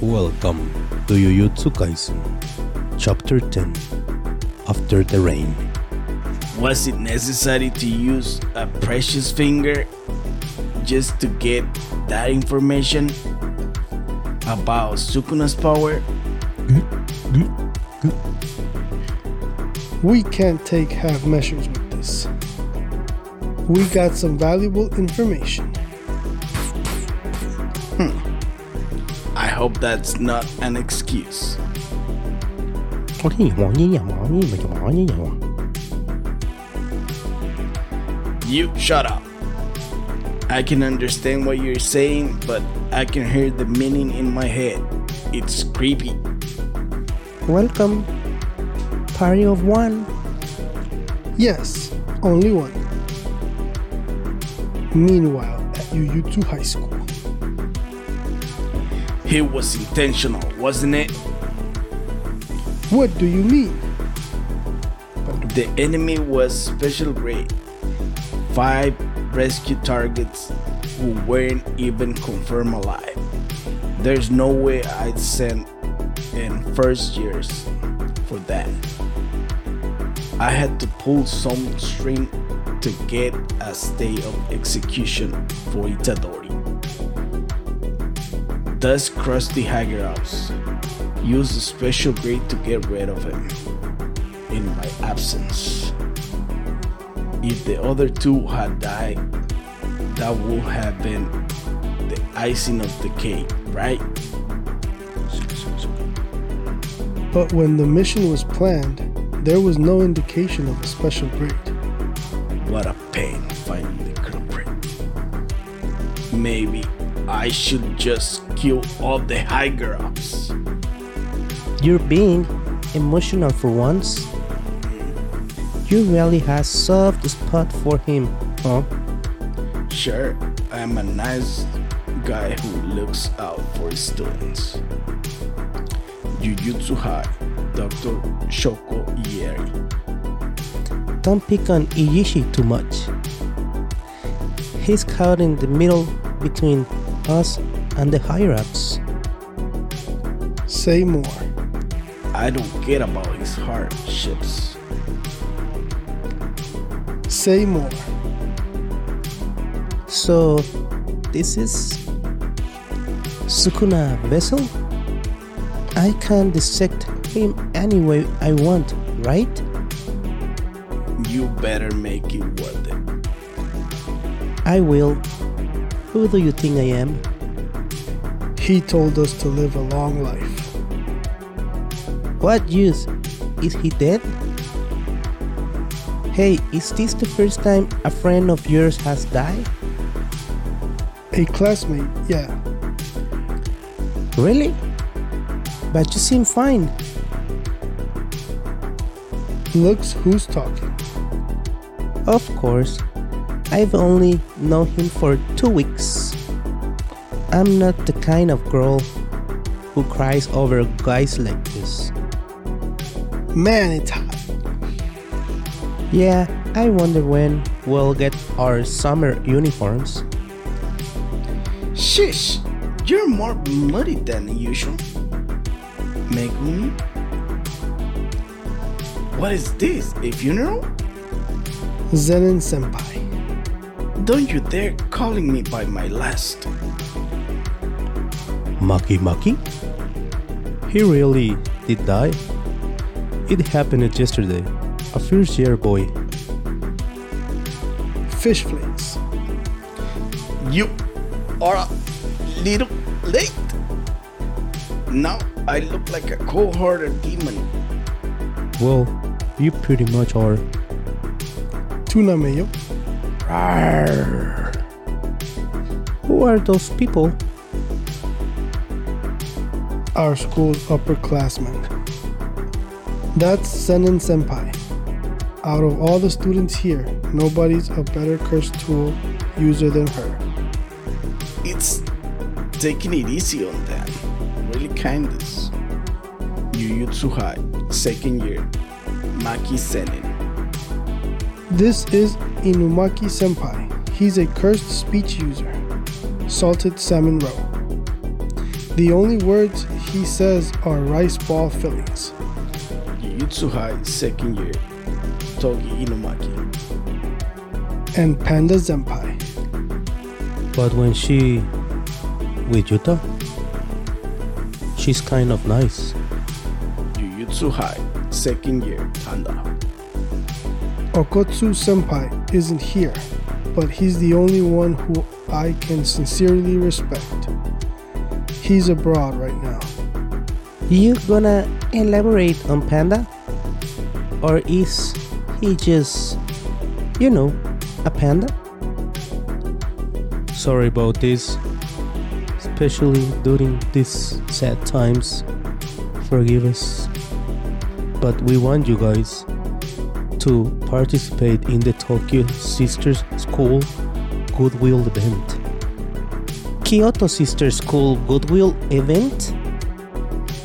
Welcome to Jujutsu Kaisen, Chapter 10 After the Rain. Was it necessary to use a precious finger just to get that information about Sukuna's power? We can't take half measures with this. We got some valuable information. Hope that's not an excuse. You shut up. I can understand what you're saying, but I can hear the meaning in my head. It's creepy. Welcome. Party of one. Yes, only one. Meanwhile, at Jujutsu High School, It was intentional, wasn't it? what do you mean? The enemy was special grade. Five rescue targets who weren't even confirmed alive. There's no way I'd send in first years for that. I had to pull some string to get a stay of execution for Itadori. Thus crossed the higher ups. Used a special grade to get rid of him in my absence. If the other two had died, that would have been the icing of the cake, right? But when the mission was planned, there was no indication of a special grade. What a pain finding the culprit. Maybe I should just kill all the higher ups. You're being emotional for once. You really has soft spot for him, huh? Sure, I'm a nice guy who looks out for students. Jujutsu High, Dr. Shoko Ieiri. Don't pick on Ijichi too much. He's caught in the middle between us and the higher ups. Say more. I don't care about his hardships. Say more. So, this is Sukuna vessel? I can dissect him any way I want, right? You better make it worth it. I will. Who do you think I am? He told us to live a long life. What use? Is he dead? Hey, is this the first time a friend of yours has died? A classmate, yeah. Really? But you seem fine. Looks who's talking. Of course, I've only known him for two weeks. I'm not the kind of girl who cries over guys like this. Man, it's hot. Yeah, I wonder when we'll get our summer uniforms. Shish, you're more muddy than usual. Megumi? What is this? A funeral? Zenin Senpai. Don't you dare calling me by my last. Maki Maki? He really did die? It happened yesterday. A first year boy. Fish flakes. You are a little late. Now I look like a cold-hearted demon. Well, you pretty much are. Tuna mayo. Rawr. Who are those people? Our school's upperclassmen. That's Zenin Senpai. Out of all the students here, nobody's a better curse tool user than her. It's taking it easy on them. Really kindness. Jujutsu High, second year. Maki Zenin. This is Inumaki Senpai. He's a cursed speech user. Salted salmon roe. The only words he says are rice ball fillings. Jujutsu High second year, Toge Inumaki. And Panda Senpai. But when she with Yuta, she's kind of nice. Jujutsu High second year, Panda. Okotsu Senpai isn't here, but he's the only one who I can sincerely respect. He's abroad right now. You gonna elaborate on Panda? Or is he just, you know, a panda? Sorry about this, especially during these sad times. Forgive us. But we want you guys to participate in the Tokyo Sisters School Goodwill event. Kyoto Sisters School Goodwill event?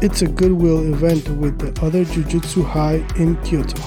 It's a goodwill event with the other Jujutsu High in Kyoto.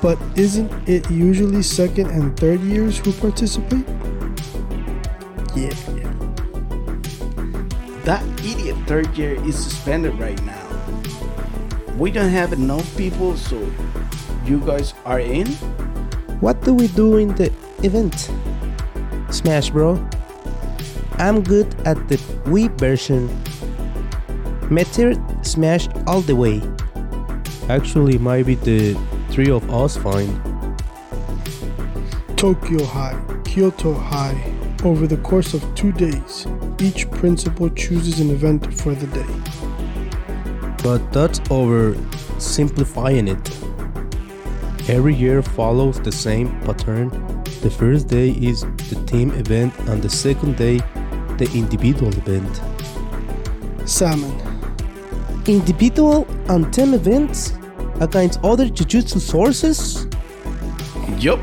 But isn't it usually second and third years who participate? Yeah, yeah. That idiot third year is suspended right now. We don't have enough people, so you guys are in? What do we do in the event? Smash, bro. I'm good at the Wii version. Meteor Smash all the way. Actually, might be the three of us fine. Tokyo High, Kyoto High. Over the course of two days, each principal chooses an event for the day. But that's over simplifying it. Every year follows the same pattern. The first day is the team event, and the second day, the individual event. Salmon. Individual and team events against other Jujutsu sorcerers? Yup.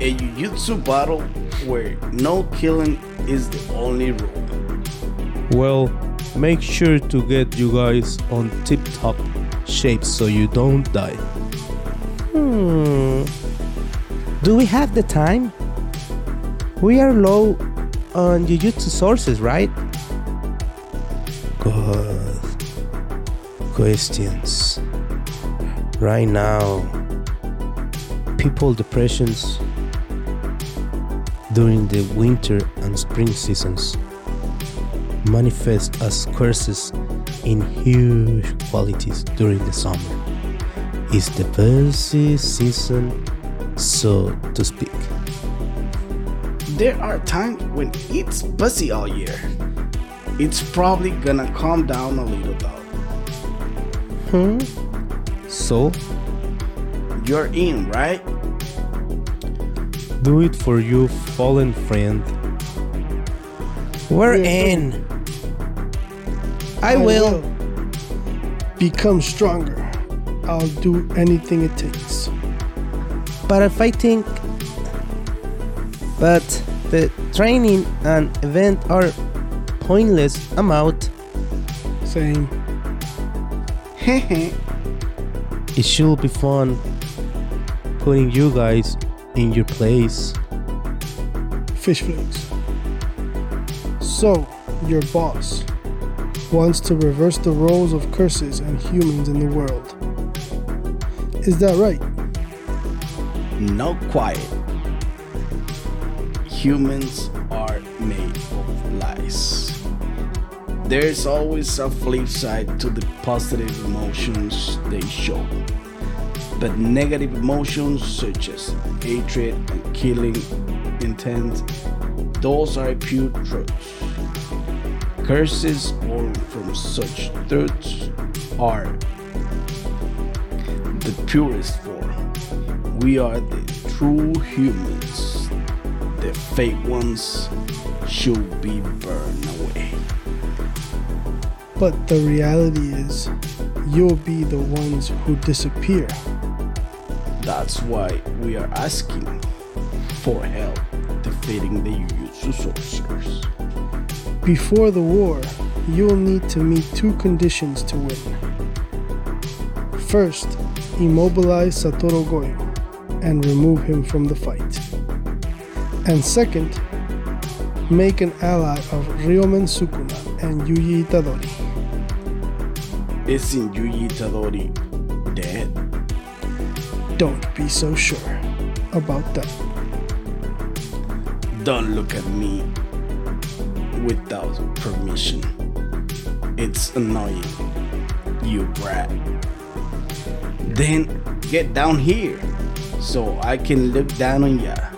A Jujutsu battle where no killing is the only rule. Well, make sure to get you guys on tip top shape so you don't die. Hmm. Do we have the time? We are low on Jujutsu sorcerers, right? Good questions. Right now, people depressions during the winter and spring seasons manifest as curses in huge quantities during the summer. It's the busy season, so to speak. There are times when it's busy all year. It's probably gonna calm down a little though. Hmm. So, You're in, right? do it for you, fallen friend. We're in. I will. Become stronger. I'll do anything it takes. But if I think. But the training and event are pointless, I'm out. Same. It should be fun putting you guys in your place. Fish flakes. So, your boss wants to reverse the roles of curses and humans in the world. Is that right? No quiet. Humans are made of lies. There's always a flip side to the positive emotions they show. But negative emotions such as hatred and killing intent, those are pure truths. Curses born from such truths are the purest form. We are the true humans. The fake ones should be burned away. But the reality is, you'll be the ones who disappear. That's why we are asking for help defeating the Jujutsu sorcerers. Before the war, you'll need to meet two conditions to win. First, immobilize Satoru Gojo and remove him from the fight. And second, make an ally of Ryomen Sukuna and Yuji Itadori. Isn't Yuji Itadori dead? Don't be so sure about that. Don't look at me without permission. It's annoying, you brat. Then get down here so I can look down on ya.